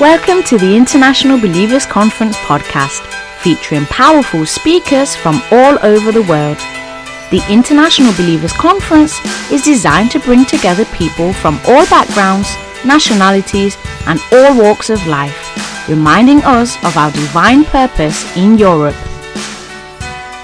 Welcome to the International Believers Conference podcast, featuring powerful speakers from all over the world. The International Believers Conference is designed to bring together people from all backgrounds, nationalities, and all walks of life, reminding us of our divine purpose in Europe.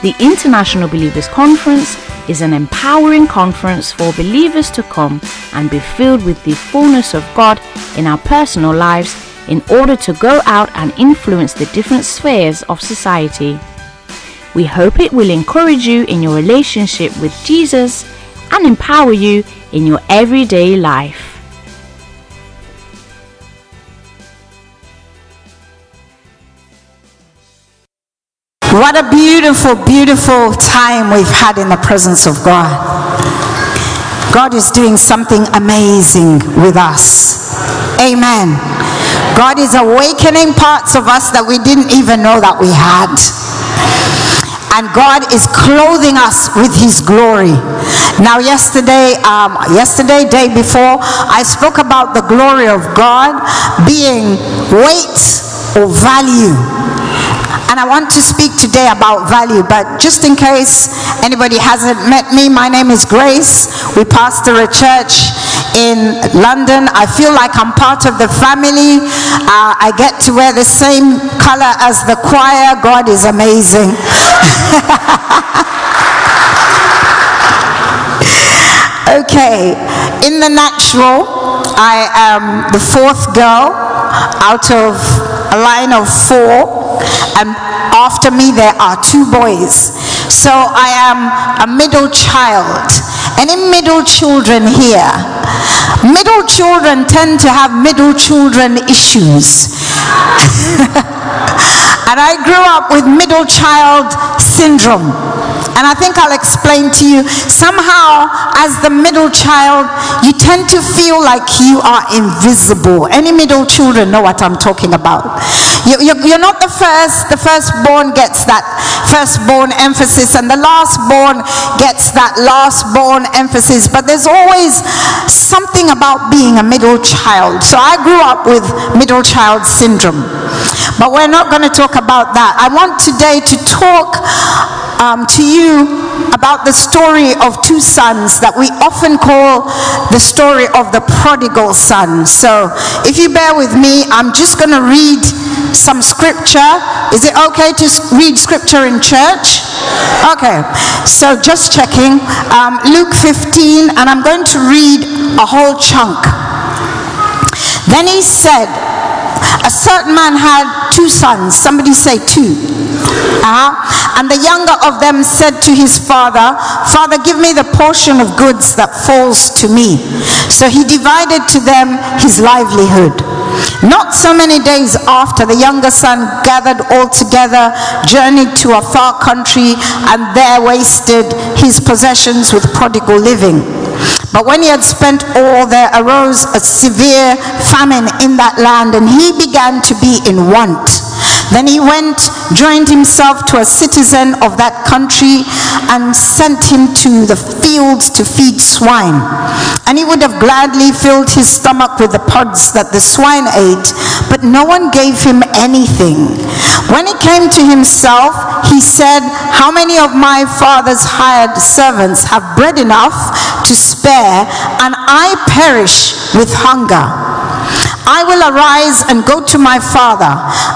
The International Believers Conference is an empowering conference for believers to come and be filled with the fullness of God in our personal lives in order to go out and influence the different spheres of society. We hope it will encourage you in your relationship with Jesus and empower you in your everyday life. What a beautiful, beautiful time we've had in the presence of God. God is doing something amazing with us. Amen. God is awakening parts of us that we didn't even know that we had. And God is clothing us with His glory. Now, yesterday, um, yesterday, day before, I spoke about the glory of God being weight or value. And I want to speak today about value, but just in case anybody hasn't met me, my name is Grace. We pastor a church in London. I feel like I'm part of the family. Uh, I get to wear the same color as the choir. God is amazing. okay, in the natural, I am the fourth girl out of a line of four and after me there are two boys. So I am a middle child. Any middle children here? Middle children tend to have middle children issues. and I grew up with middle child syndrome. And I think I'll explain to you. Somehow, as the middle child, you tend to feel like you are invisible. Any middle children know what I'm talking about. You, you're not the first. The firstborn gets that firstborn emphasis, and the lastborn gets that lastborn emphasis. But there's always something about being a middle child. So I grew up with middle child syndrome. But we're not going to talk about that. I want today to talk um, to you about the story of two sons that we often call the story of the prodigal son. So if you bear with me, I'm just going to read some scripture. Is it okay to read scripture in church? Okay, so just checking. Um, Luke 15, and I'm going to read a whole chunk. Then he said, a certain man had two sons. Somebody say two. Uh-huh. And the younger of them said to his father, Father, give me the portion of goods that falls to me. So he divided to them his livelihood. Not so many days after, the younger son gathered all together, journeyed to a far country, and there wasted his possessions with prodigal living. But when he had spent all, there arose a severe famine in that land, and he began to be in want. Then he went, joined himself to a citizen of that country, and sent him to the fields to feed swine. And he would have gladly filled his stomach with the pods that the swine ate, but no one gave him anything. When he came to himself, he said, How many of my father's hired servants have bread enough to spare, and I perish with hunger? I will arise and go to my father,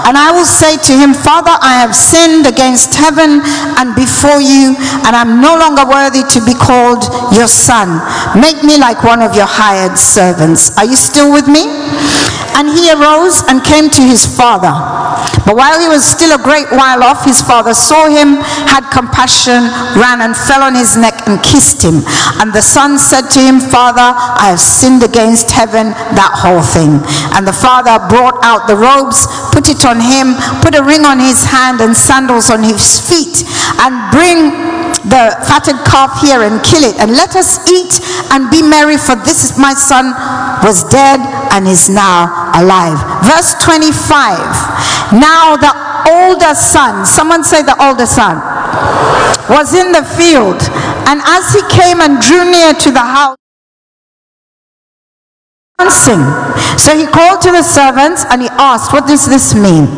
and I will say to him, Father, I have sinned against heaven and before you, and I'm no longer worthy to be called your son. Make me like one of your hired servants. Are you still with me? And he arose and came to his father. But while he was still a great while off, his father saw him, had compassion, ran and fell on his neck and kissed him. And the son said to him, Father, I have sinned against heaven, that whole thing. And the father brought out the robes, put it on him, put a ring on his hand and sandals on his feet, and bring the fatted calf here and kill it, and let us eat and be merry, for this my son was dead and is now alive. Verse 25. Now the older son, someone say the older son, was in the field, and as he came and drew near to the house, Sing. So he called to the servants and he asked, What does this mean?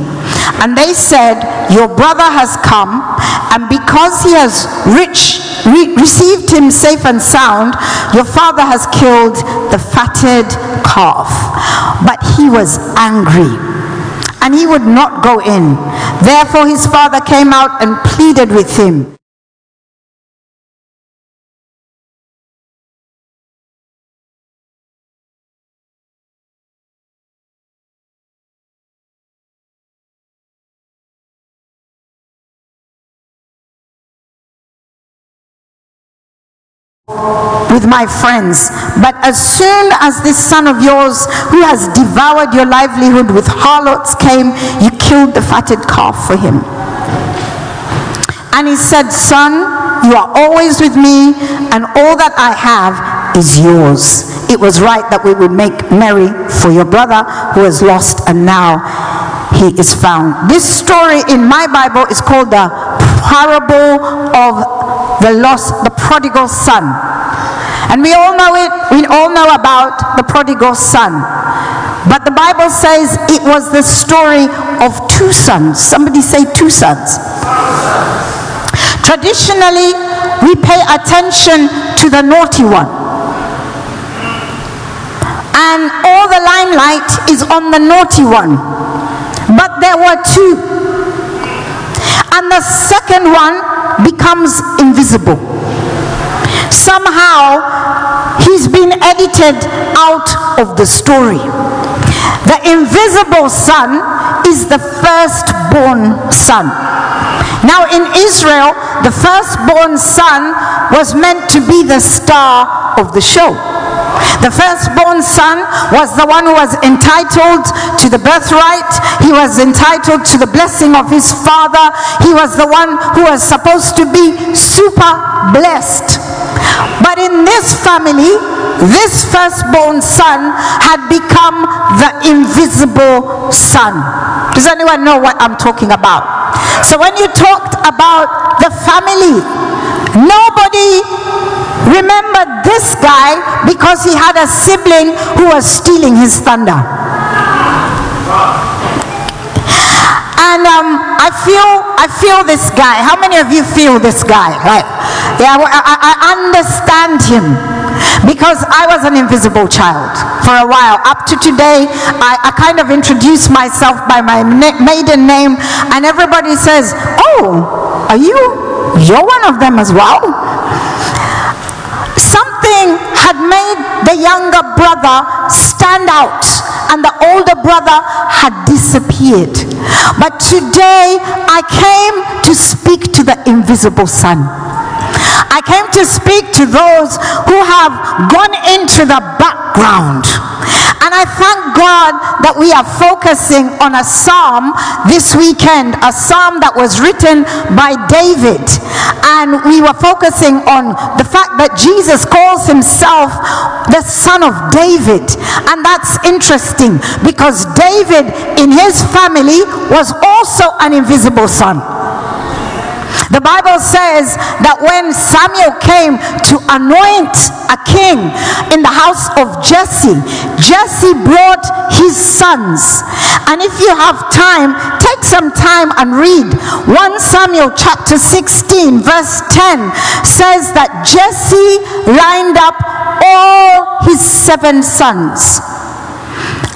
And they said, Your brother has come, and because he has rich, re- received him safe and sound, your father has killed the fatted calf. But he was angry, and he would not go in. Therefore his father came out and pleaded with him. My friends. But as soon as this son of yours, who has devoured your livelihood with harlots, came, you killed the fatted calf for him. And he said, Son, you are always with me, and all that I have is yours. It was right that we would make merry for your brother who was lost and now he is found. This story in my Bible is called the parable of the lost, the prodigal son. And we all know it, we all know about the prodigal son. But the Bible says it was the story of two sons. Somebody say two sons. Traditionally, we pay attention to the naughty one. And all the limelight is on the naughty one. But there were two. And the second one becomes invisible. Somehow, he's been edited out of the story. The invisible son is the firstborn son. Now, in Israel, the firstborn son was meant to be the star of the show. The firstborn son was the one who was entitled to the birthright. He was entitled to the blessing of his father. He was the one who was supposed to be super blessed. But in this family, this firstborn son had become the invisible son. Does anyone know what I'm talking about? So when you talked about the family, nobody remembered this guy because he had a sibling who was stealing his thunder. And um, I feel, I feel this guy. How many of you feel this guy? Right? Yeah, I, I, understand him because I was an invisible child for a while. Up to today, I, I kind of introduce myself by my na- maiden name, and everybody says, "Oh, are you? You're one of them as well." Something had made the younger brother stand out, and the older brother had disappeared. But today, I came to speak to the invisible son. I came to speak to those who have gone into the background. And I thank God that we are focusing on a psalm this weekend, a psalm that was written by David. And we were focusing on the fact that Jesus calls himself the son of David. And that's interesting because David in his family was also an invisible son. The Bible says that when Samuel came to anoint a king in the house of Jesse, Jesse brought his sons. And if you have time, take some time and read 1 Samuel chapter 16, verse 10 says that Jesse lined up all his seven sons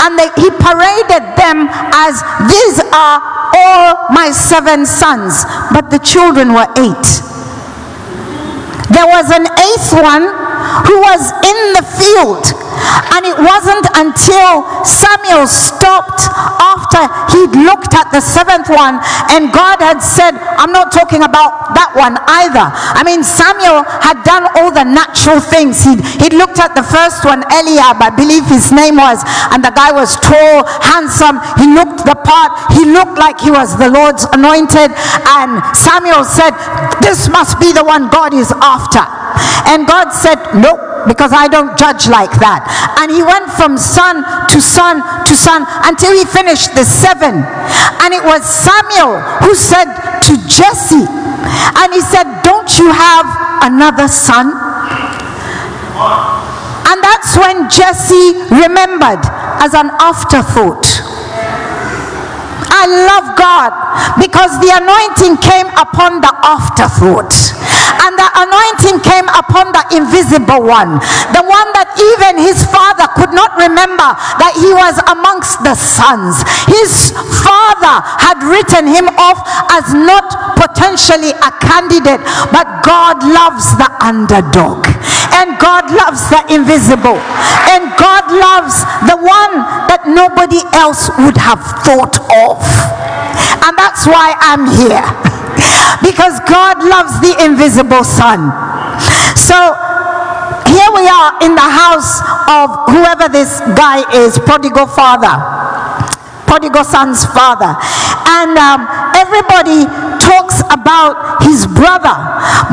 and they, he paraded them as these are all my seven sons, but the children were eight. There was an eighth one who was in the field, and it wasn't until Samuel stopped after he'd looked at the seventh one, and God had said, I'm not talking about that one either. I mean, Samuel had done all the natural things. He'd, he'd looked at the first one, Eliab, I believe his name was, and the guy was tall, handsome. He looked the part. He looked like he was the Lord's anointed. And Samuel said, This must be the one God is after. And God said, Nope because I don't judge like that. And he went from son to son to son until he finished the seven. And it was Samuel who said to Jesse, and he said, Don't you have another son? And that's when Jesse remembered as an afterthought. I love God because the anointing came upon the afterthought. And the anointing came upon the invisible one, the one that even his father could not remember that he was amongst the sons. His father had written him off as not potentially a candidate, but God loves the underdog, and God loves the invisible, and God loves the one that nobody else would have thought of. And that's why I'm here. because God loves the invisible son. So here we are in the house of whoever this guy is, prodigal father, prodigal son's father. And um, everybody talks about his brother.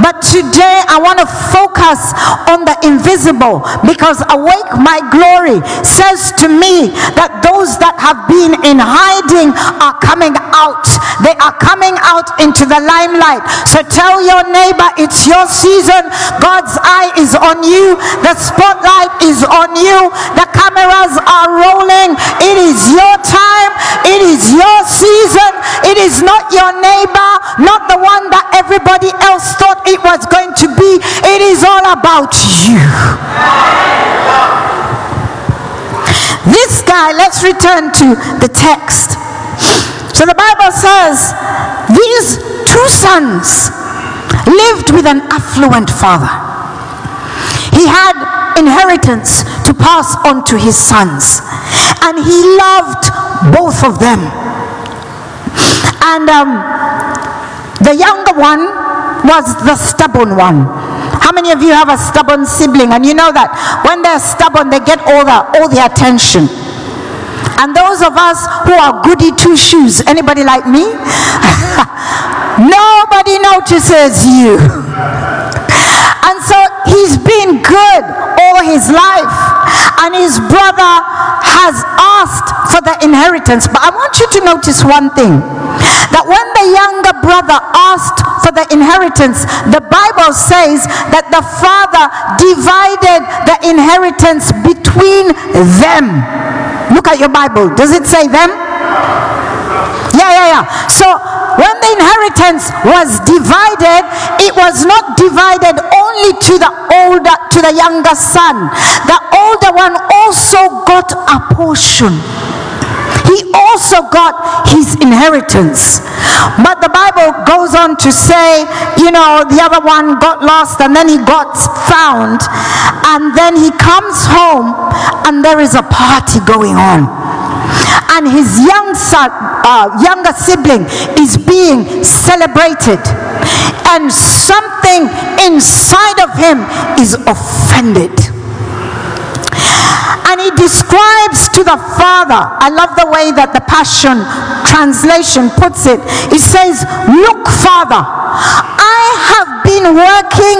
But today I want to focus on the invisible because Awake My Glory says to me that those that have been in hiding are coming out. They are coming out into the limelight. So tell your neighbor it's your season. God's eye is on you. The spotlight is on you. The cameras are rolling. It is your time. It is your season. It is not your neighbor, not the one that everybody else thought it was going to be. It is all about you. This guy, let's return to the text. So the Bible says these two sons lived with an affluent father. He had inheritance pass on to his sons, and he loved both of them. And um, the younger one was the stubborn one. How many of you have a stubborn sibling? And you know that when they're stubborn, they get all the all the attention. And those of us who are goody two shoes, anybody like me? Nobody notices you. And so he's been good all his life. And his brother has asked for the inheritance. But I want you to notice one thing that when the younger brother asked for the inheritance, the Bible says that the father divided the inheritance between them. Look at your Bible. Does it say them? Yeah, yeah, yeah. So when the inheritance was divided, it was not divided only to the older, to the younger son. The got a portion he also got his inheritance. But the Bible goes on to say, you know, the other one got lost and then he got found. And then he comes home and there is a party going on. And his young son, uh, younger sibling is being celebrated. And something inside of him is offended and he describes to the father i love the way that the passion translation puts it he says look father i have been working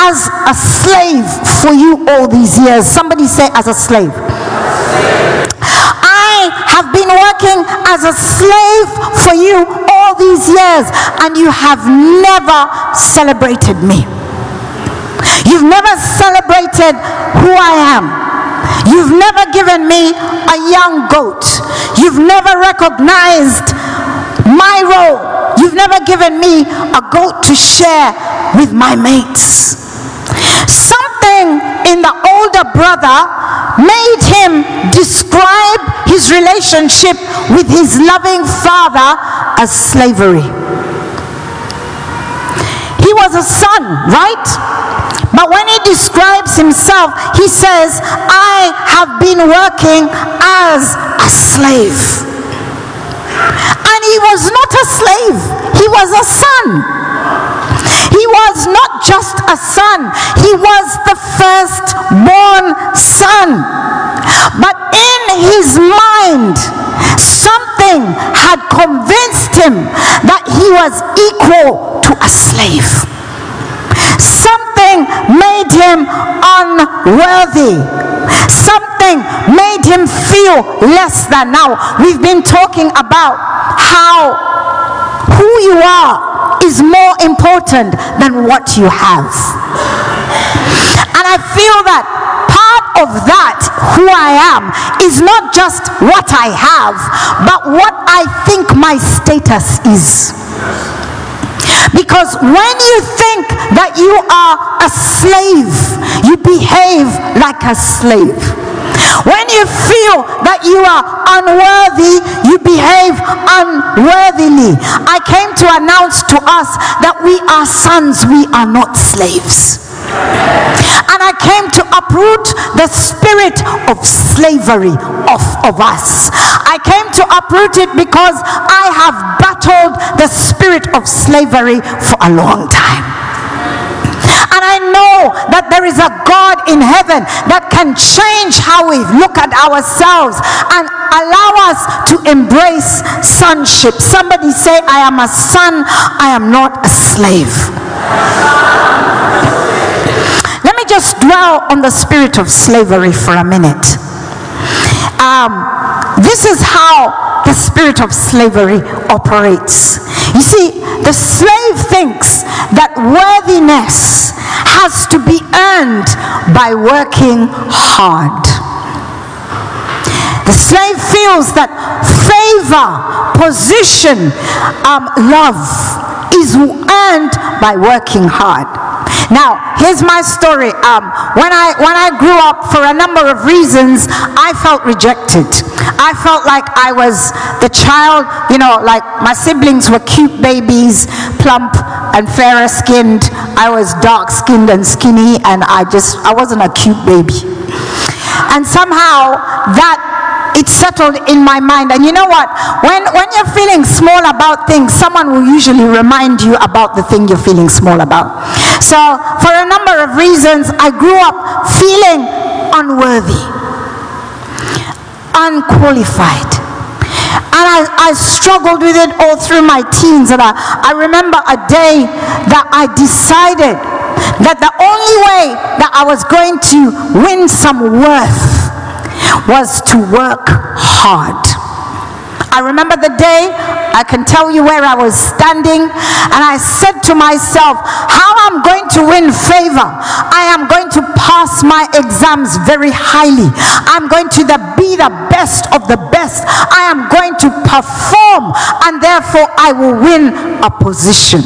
as a slave for you all these years somebody say as a slave I have been working as a slave for you all these years, and you have never celebrated me. You've never celebrated who I am. You've never given me a young goat. You've never recognized my role. You've never given me a goat to share with my mates. Something in the older brother made him describe his relationship with his loving father as slavery. He was a son, right? But when he describes himself, he says, I have been working as a slave. And he was not a slave, he was a son. He was not just a son, he was the firstborn son. But in his mind, something had convinced him that he was equal to a slave. Something made him unworthy. Something made him feel less than. Now, we've been talking about how who you are is more important than what you have. And I feel that part of that, who I am, is not just what I have, but what I think my status is. Because when you think that you are a slave, you behave like a slave. When you feel that you are unworthy, you behave unworthily. I came to announce to us that we are sons, we are not slaves. And I came to uproot the spirit of slavery off of us. I came to uproot it because I have battled the spirit of slavery for a long time. And I know that there is a God in heaven that can change how we look at ourselves and allow us to embrace sonship. Somebody say, I am a son, I am not a slave just dwell on the spirit of slavery for a minute. Um, this is how the spirit of slavery operates. You see, the slave thinks that worthiness has to be earned by working hard. The slave feels that favor, position, um, love is earned by working hard. Now, here's my story. Um, when I when I grew up, for a number of reasons, I felt rejected. I felt like I was the child. You know, like my siblings were cute babies, plump and fairer skinned. I was dark skinned and skinny, and I just I wasn't a cute baby. And somehow that it settled in my mind. And you know what? When, when you're feeling small about things, someone will usually remind you about the thing you're feeling small about. So, for a number of reasons, I grew up feeling unworthy, unqualified. And I, I, struggled with it all through my teens. And I, I remember a day that I decided that the only way that I was going to win some worth was to work hard. I remember the day, I can tell you where I was standing, and I said to myself, How am I'm going to win favor. I am going to pass my exams very highly. I'm going to the, be the best of the best. I am going to perform, and therefore I will win a position.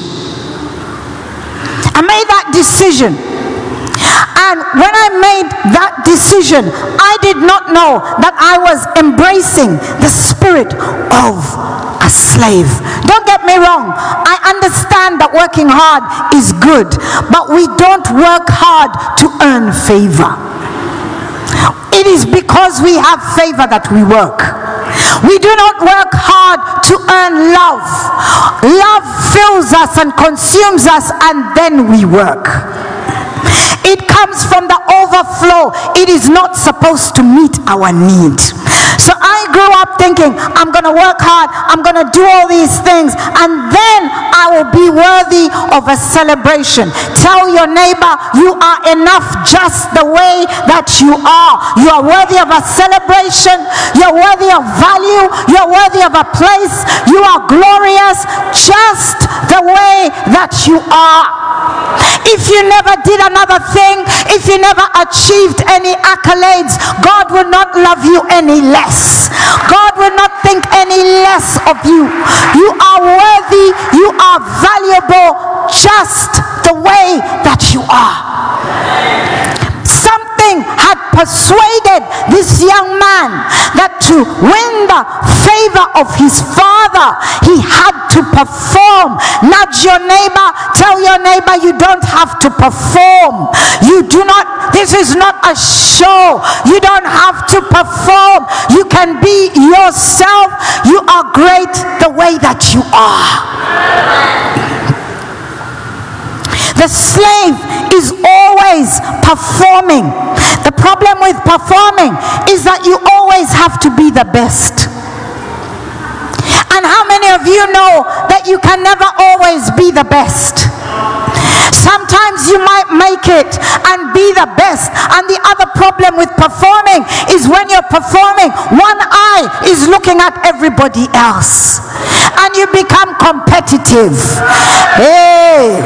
I made that decision and when I made that decision, I did not know that I was embracing the spirit of a slave. Don't get me wrong. I understand that working hard is good, but we don't work hard to earn favor. It is because we have favor that we work. We do not work hard to earn love. Love fills us and consumes us, and then we work. It comes from the overflow. It is not supposed to meet our need. So I grew up thinking, I'm going to work hard, I'm going to do all these things, and then I will be worthy of a celebration. Tell your neighbor, you are enough just the way that you are. You are worthy of a celebration, you're worthy of value, you're worthy of a place, you are glorious just the way that you are. If you never did another thing, if you never achieved any accolades, God will not love you any less. God will not think any less of you. You are worthy, you are valuable just the way that you are Something had persuaded this young man that to win the favor of his father, he had to perform. Nudge your neighbor, tell your neighbor you don't have to perform. You do not, this is not a show. You don't have to perform. You can be yourself. You are great the way that you are. The slave is always performing. The problem with performing is that you always have to be the best. And how many of you know that you can never always be the best? Sometimes you might make it and be the best. And the other problem with performing is when you're performing, is looking at everybody else. And you become competitive. Hey.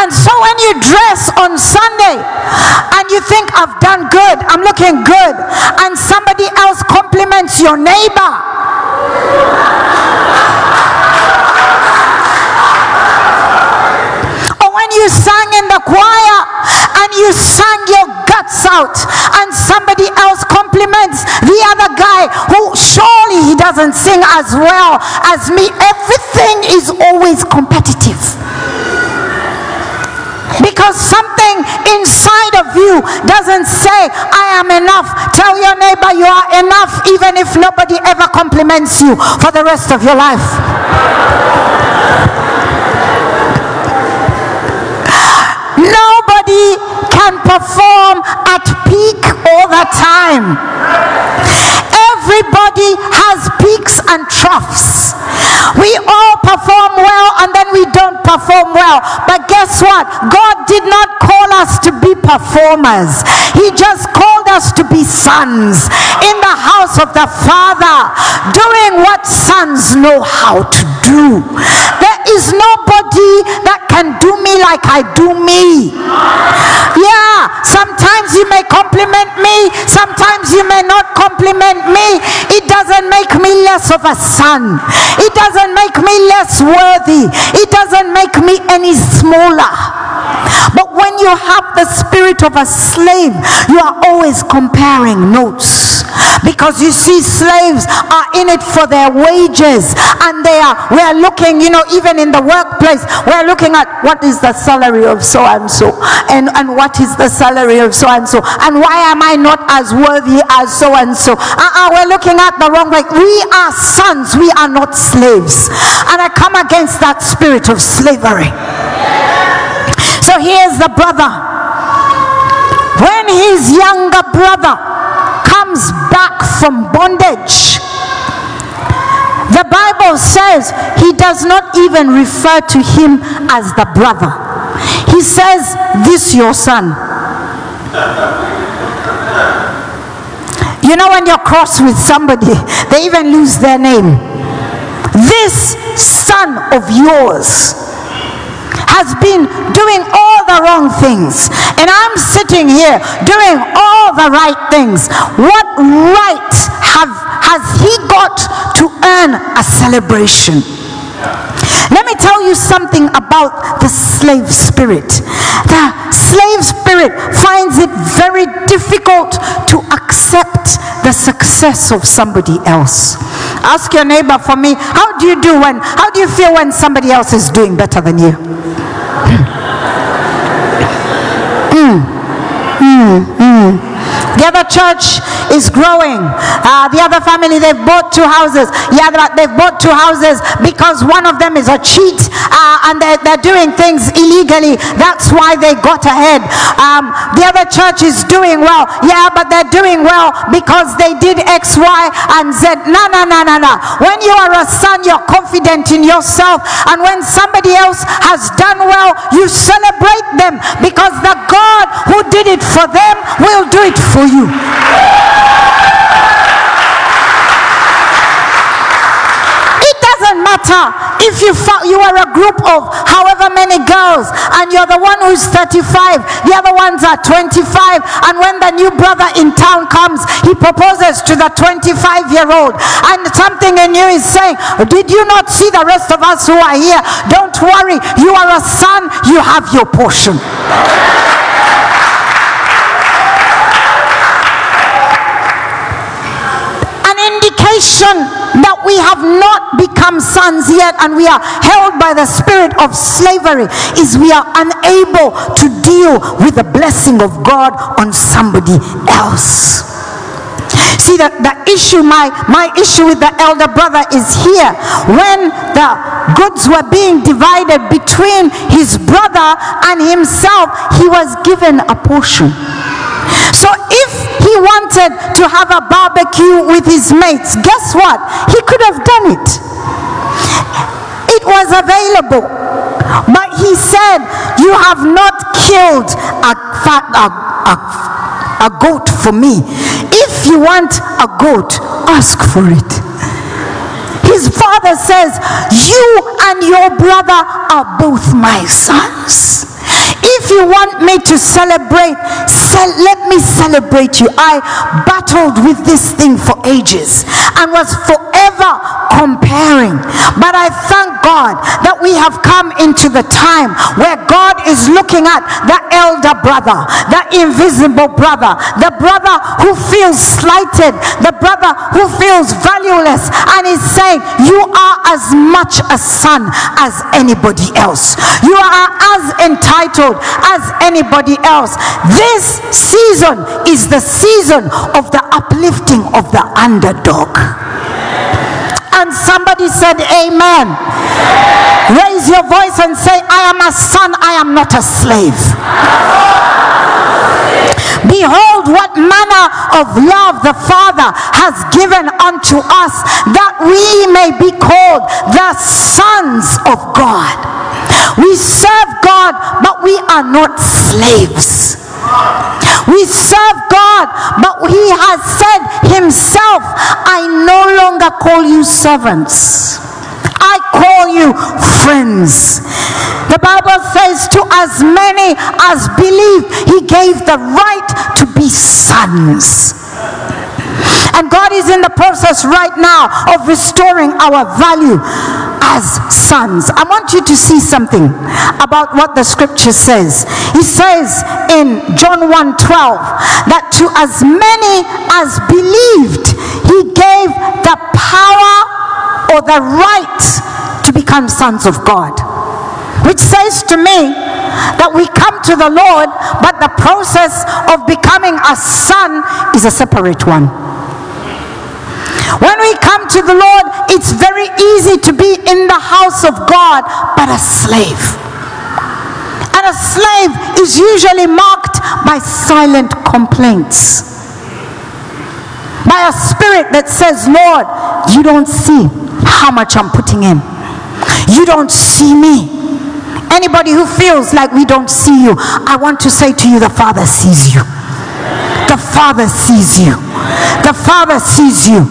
And so when you dress on Sunday and you think, I've done good, I'm looking good, and somebody else compliments your neighbor. You sang in the choir and you sang your guts out, and somebody else compliments the other guy who surely he doesn't sing as well as me. Everything is always competitive. Because something inside of you doesn't say, I am enough. Tell your neighbor you are enough, even if nobody ever compliments you for the rest of your life. Can perform at peak all the time. Everybody has peaks and troughs. We all perform well and then we don't perform well. But guess what? God did not call us to be performers, He just called us to be sons in the house of the Father, doing what sons know how to do. There is nobody that can do me like I do me. Yeah, sometimes you may compliment me, sometimes you may not compliment me. It doesn't make me less of a son, it doesn't make me less worthy, it doesn't make me any smaller. But when you have the spirit of a slave, you are always comparing notes because you see slaves are in it for their wages and they are we are looking you know even in the workplace we're looking at what is the salary of so and so? And and what is the salary of so and so? And why am i not as worthy as so and so? Uh-uh, we're looking at the wrong way. We are sons we are not slaves. And i come against that spirit of slavery. So here's the brother. When his younger brother comes back from bondage. The Bible says he does not even refer to him as the brother. He says, This your son. You know, when you're cross with somebody, they even lose their name. This son of yours has been doing all the wrong things, and I'm sitting here doing all the right things. What right have has he got to earn a celebration? Let me tell you something about the slave spirit. The slave spirit finds it very difficult to accept the success of somebody else. Ask your neighbor for me, how do you do when, how do you feel when somebody else is doing better than you? 嗯嗯。The other church is growing. Uh, the other family, they've bought two houses. Yeah, they've bought two houses because one of them is a cheat uh, and they're, they're, doing things illegally. That's why they got ahead. Um, the other church is doing well. Yeah, but they're doing well because they did X, Y, and Z. No, no, no, no, no. When you are a son, you're confident in yourself. And when somebody else has done well, you celebrate them because the God who did it for them will do it for you. It doesn't matter if you you are a group of however many girls and you're the one who's 35 the other ones are 25 and when the new brother in town comes he proposes to the 25 year old and something in you is saying did you not see the rest of us who are here? Don't worry you are a son you have your portion indication that we have not become sons yet and we are held by the spirit of slavery is we are unable to deal with the blessing of God on somebody else. See that the issue, my my issue with the elder brother is here. When the goods were being divided between his brother and himself, he was given a portion. So if he wanted to have a barbecue with his mates, guess what? He could have done it. It was available. But he said, You have not killed a, fat, a, a, a goat for me. If you want a goat, ask for it. His father says, You and your brother are both my sons. If you want me to celebrate, ce- let me celebrate you. I battled with this thing for ages and was forever But I thank God that we have come into the time where God is looking at the elder brother, the invisible brother, the brother who feels slighted, the brother who feels valueless, and is saying, You are as much a son as anybody else. You are as entitled as anybody else. This season is the season of the uplifting of the underdog. Somebody said, Amen. Raise your voice and say, I am a son, I am not a slave. Behold, what manner of love the Father has given unto us that we may be called the sons of God. We serve God, but we are not slaves. We serve God, but He has said Himself, I no longer call you servants. I call you friends. The Bible says, To as many as believe, He gave the right to be sons. And God is in the process right now of restoring our value as sons. I want you to see something about what the scripture says. He says in John 1 12 that to as many as believed, He gave the power or the right to become sons of God. Which says to me that we come to the Lord, but the process of becoming a son is a separate one. When we come to the Lord, it's very easy to be in the house of God, but a slave. And a slave is usually marked by silent complaints. By a spirit that says, Lord, you don't see how much I'm putting in. You don't see me. Anybody who feels like we don't see you, I want to say to you, the Father sees you. The Father sees you. The Father sees you.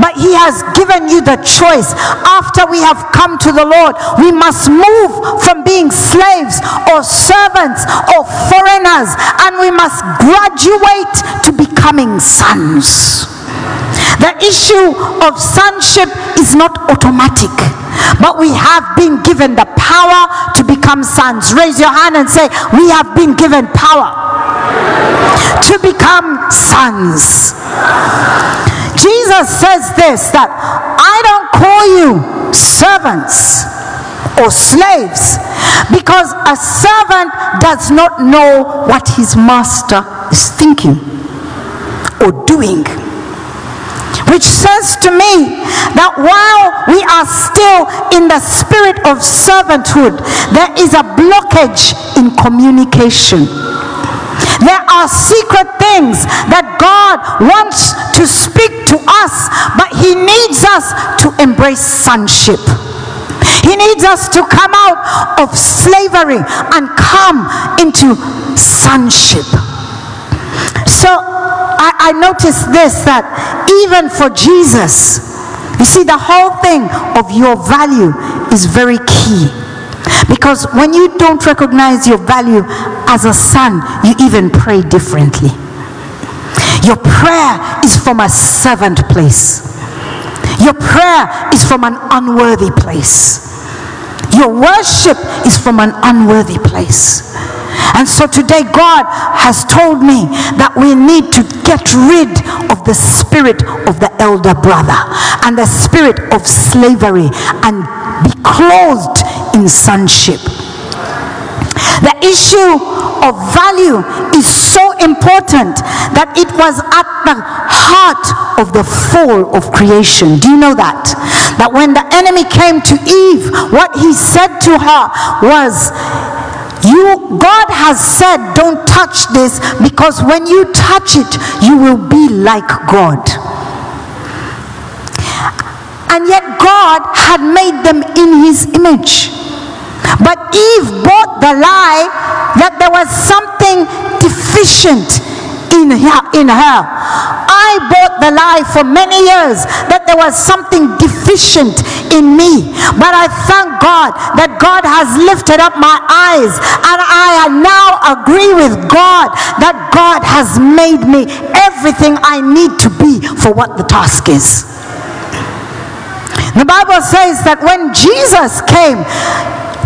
But He has given you the choice. After we have come to the Lord, we must move from being slaves or servants or foreigners and we must graduate to becoming sons. The issue of sonship is not automatic, but we have been given the power to become sons. Raise your hand and say, We have been given power to become sons. Jesus says this that I don't call you servants or slaves because a servant does not know what his master is thinking or doing. Which says to me that while we are still in the spirit of servanthood, there is a blockage in communication. There are secret things that God wants to speak to us, but He needs us to embrace sonship. He needs us to come out of slavery and come into sonship. So I, I noticed this that even for Jesus, you see, the whole thing of your value is very key. Because when you don't recognize your value as a son, you even pray differently. Your prayer is from a servant place. Your prayer is from an unworthy place. Your worship is from an unworthy place. And so today, God has told me that we need to get rid of the spirit of the elder brother and the spirit of slavery and be clothed in sonship. The issue of value is so important that it was at the heart of the fall of creation. Do you know that? That when the enemy came to Eve, what he said to her was, you God has said don't touch this because when you touch it you will be like God. And yet God had made them in his image. But Eve bought the lie that there was something deficient in her, in her. I bought the lie for many years that there was something deficient in me. But I thank God that God has lifted up my eyes and I now agree with God that God has made me everything I need to be for what the task is. The Bible says that when Jesus came,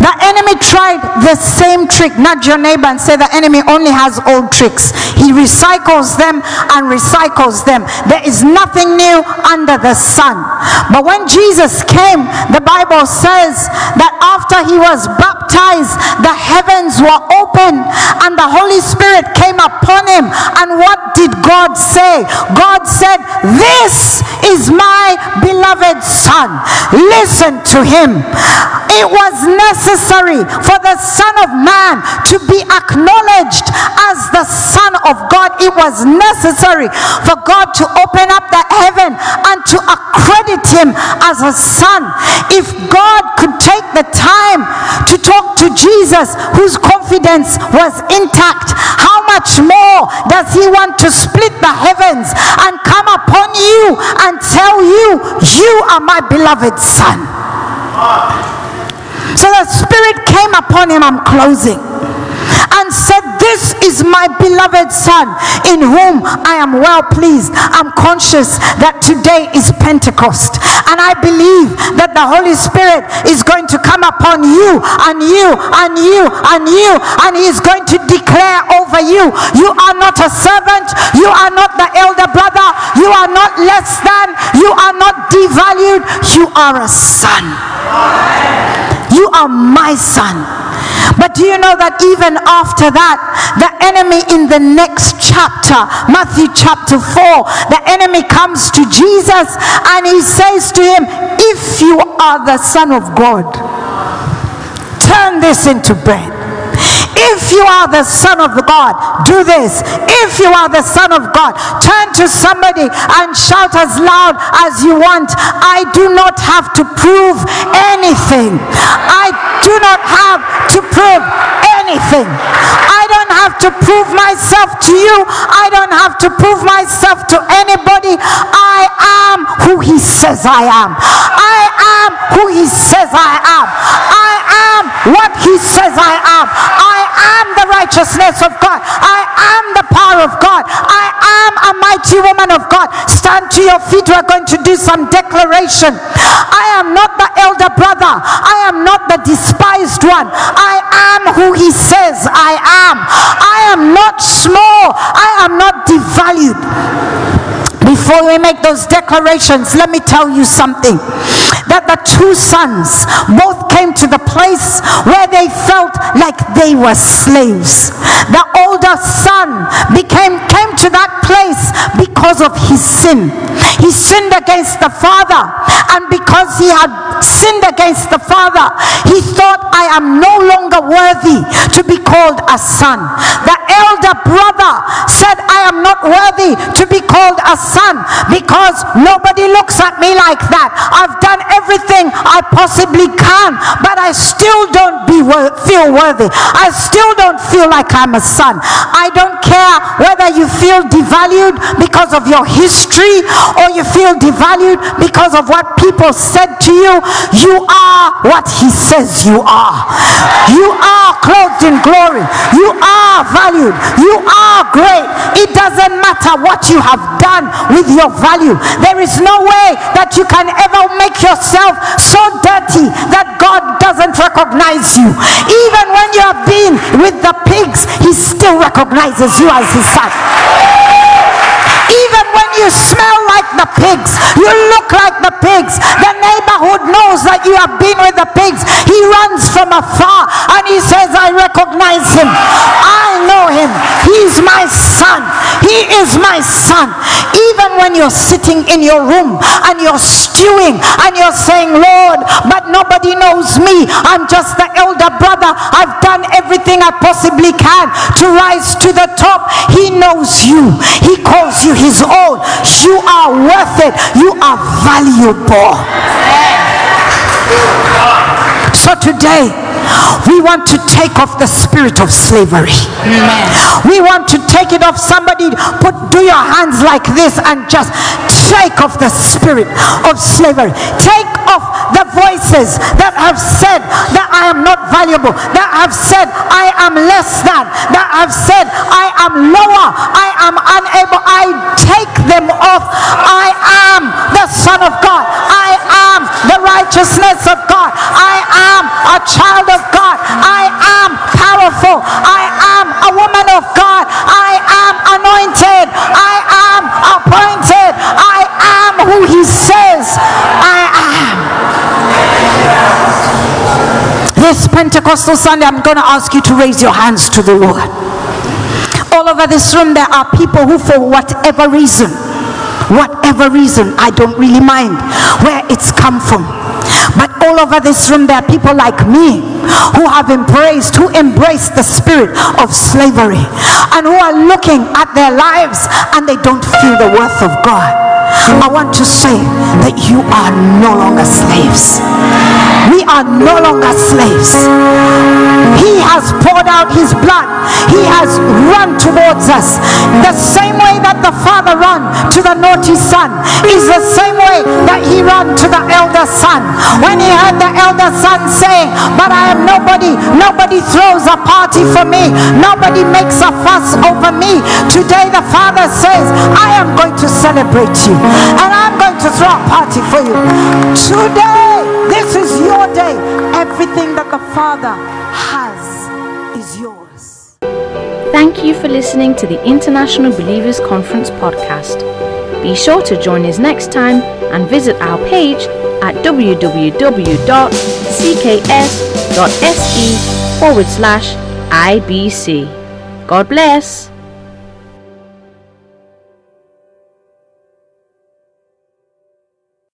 the enemy tried the same trick. Nudge your neighbor and say the enemy only has old tricks. He recycles them and recycles them. There is nothing new under the sun. But when Jesus came, the Bible says that after he was baptized, the heavens were open and the Holy Spirit came upon him. And what did God say? God said, This is my beloved Son. Listen to him. It was necessary for the Son of Man to be acknowledged as the Son of God. It was necessary for God to open up the heaven and to accredit him as a son. If God could take the time to talk to Jesus, whose confidence was intact, how much more does he want to split the heavens and come upon you and tell you, You are my beloved Son? So the Spirit came upon him, I'm closing, and said, This is my beloved Son in whom I am well pleased. I'm conscious that today is Pentecost, and I believe that the Holy Spirit is going to come upon you and you and you and you, and He is going to declare over you. You are not a servant, you are not the elder brother, you are not less than, you are not devalued, you are a son. You are my son. But do you know that even after that, the enemy in the next chapter, Matthew chapter 4, the enemy comes to Jesus and he says to him, If you are the Son of God, turn this into bread. If you are the Son of God, do this. If you are the Son of God, turn to somebody and shout as loud as you want. I do not have to prove anything. I do not have to prove anything. I don't have to prove myself to you. I don't have to prove myself to anybody. I am who He says I am. I am who He says I am. I am what He says I am. I the righteousness of God. I am the power of God. I am a mighty woman of God. Stand to your feet. We're going to do some declaration. I am not the elder brother. I am not the despised one. I am who he says I am. I am not small. I am not devalued. Before we make those declarations, let me tell you something. That the two sons both came to the place where they felt like they were slaves. The older son became came to that place because of his sin. He sinned against the father, and because he had sinned against the father, he thought, I am no longer worthy to be called a son. The elder brother said, I am not worthy to be called a son because nobody looks at me like that. I've done everything I possibly can, but I still don't be wor- feel worthy. I still don't feel like I'm a son. I don't care whether you feel devalued because of your history or you feel devalued because of what people said to you. You are what he says you are. You are clothed in glory. You are valued. You are great. It doesn't matter what you have done with your value. There is no way that you can ever make yourself so dirty that God doesn't recognize you. Even when you have been with the pigs, He still recognizes you as His son. Even when you smell like the pigs, you look like the pigs, the neighborhood knows that you have been with the pigs. He runs from afar and he says, I recognize him. I know him. He's my son. He is my son. Even when you're sitting in your room and you're stewing and you're saying, Lord, but nobody knows me. I'm just the elder brother. I've done everything I possibly can to rise to the top. He knows you. He calls you his own. You are worth it. You are valuable. So today, We want to take off the spirit of slavery. We want to take it off. Somebody put do your hands like this and just take off the spirit of slavery. Take off the voices that have said that I am not valuable, that have said I am less than, that have said I am lower, I am unable. I take them off. I am the Son of God. I am the righteousness of God. I am a child of God. I am powerful. I am a woman of God. I am anointed. I am appointed. I am who He says I am. This Pentecostal Sunday, I'm going to ask you to raise your hands to the Lord. All over this room, there are people who, for whatever reason, whatever reason, I don't really mind where it's come from. But all over this room, there are people like me who have embraced, who embraced the spirit of slavery and who are looking at their lives and they don't feel the worth of God. I want to say that you are no longer slaves. We are no longer slaves. He has poured out his blood. He has run towards us. The same way that the father ran to the naughty son is the same way that he ran to the elder son. When he heard the elder son saying, But I am nobody, nobody throws a party for me, nobody makes a fuss over me. Today the father says, I am going to celebrate you and I'm going to throw a party for you. Today, this is your day. Everything that the Father has is yours. Thank you for listening to the International Believers Conference podcast. Be sure to join us next time and visit our page at www.cks.se forward slash IBC. God bless.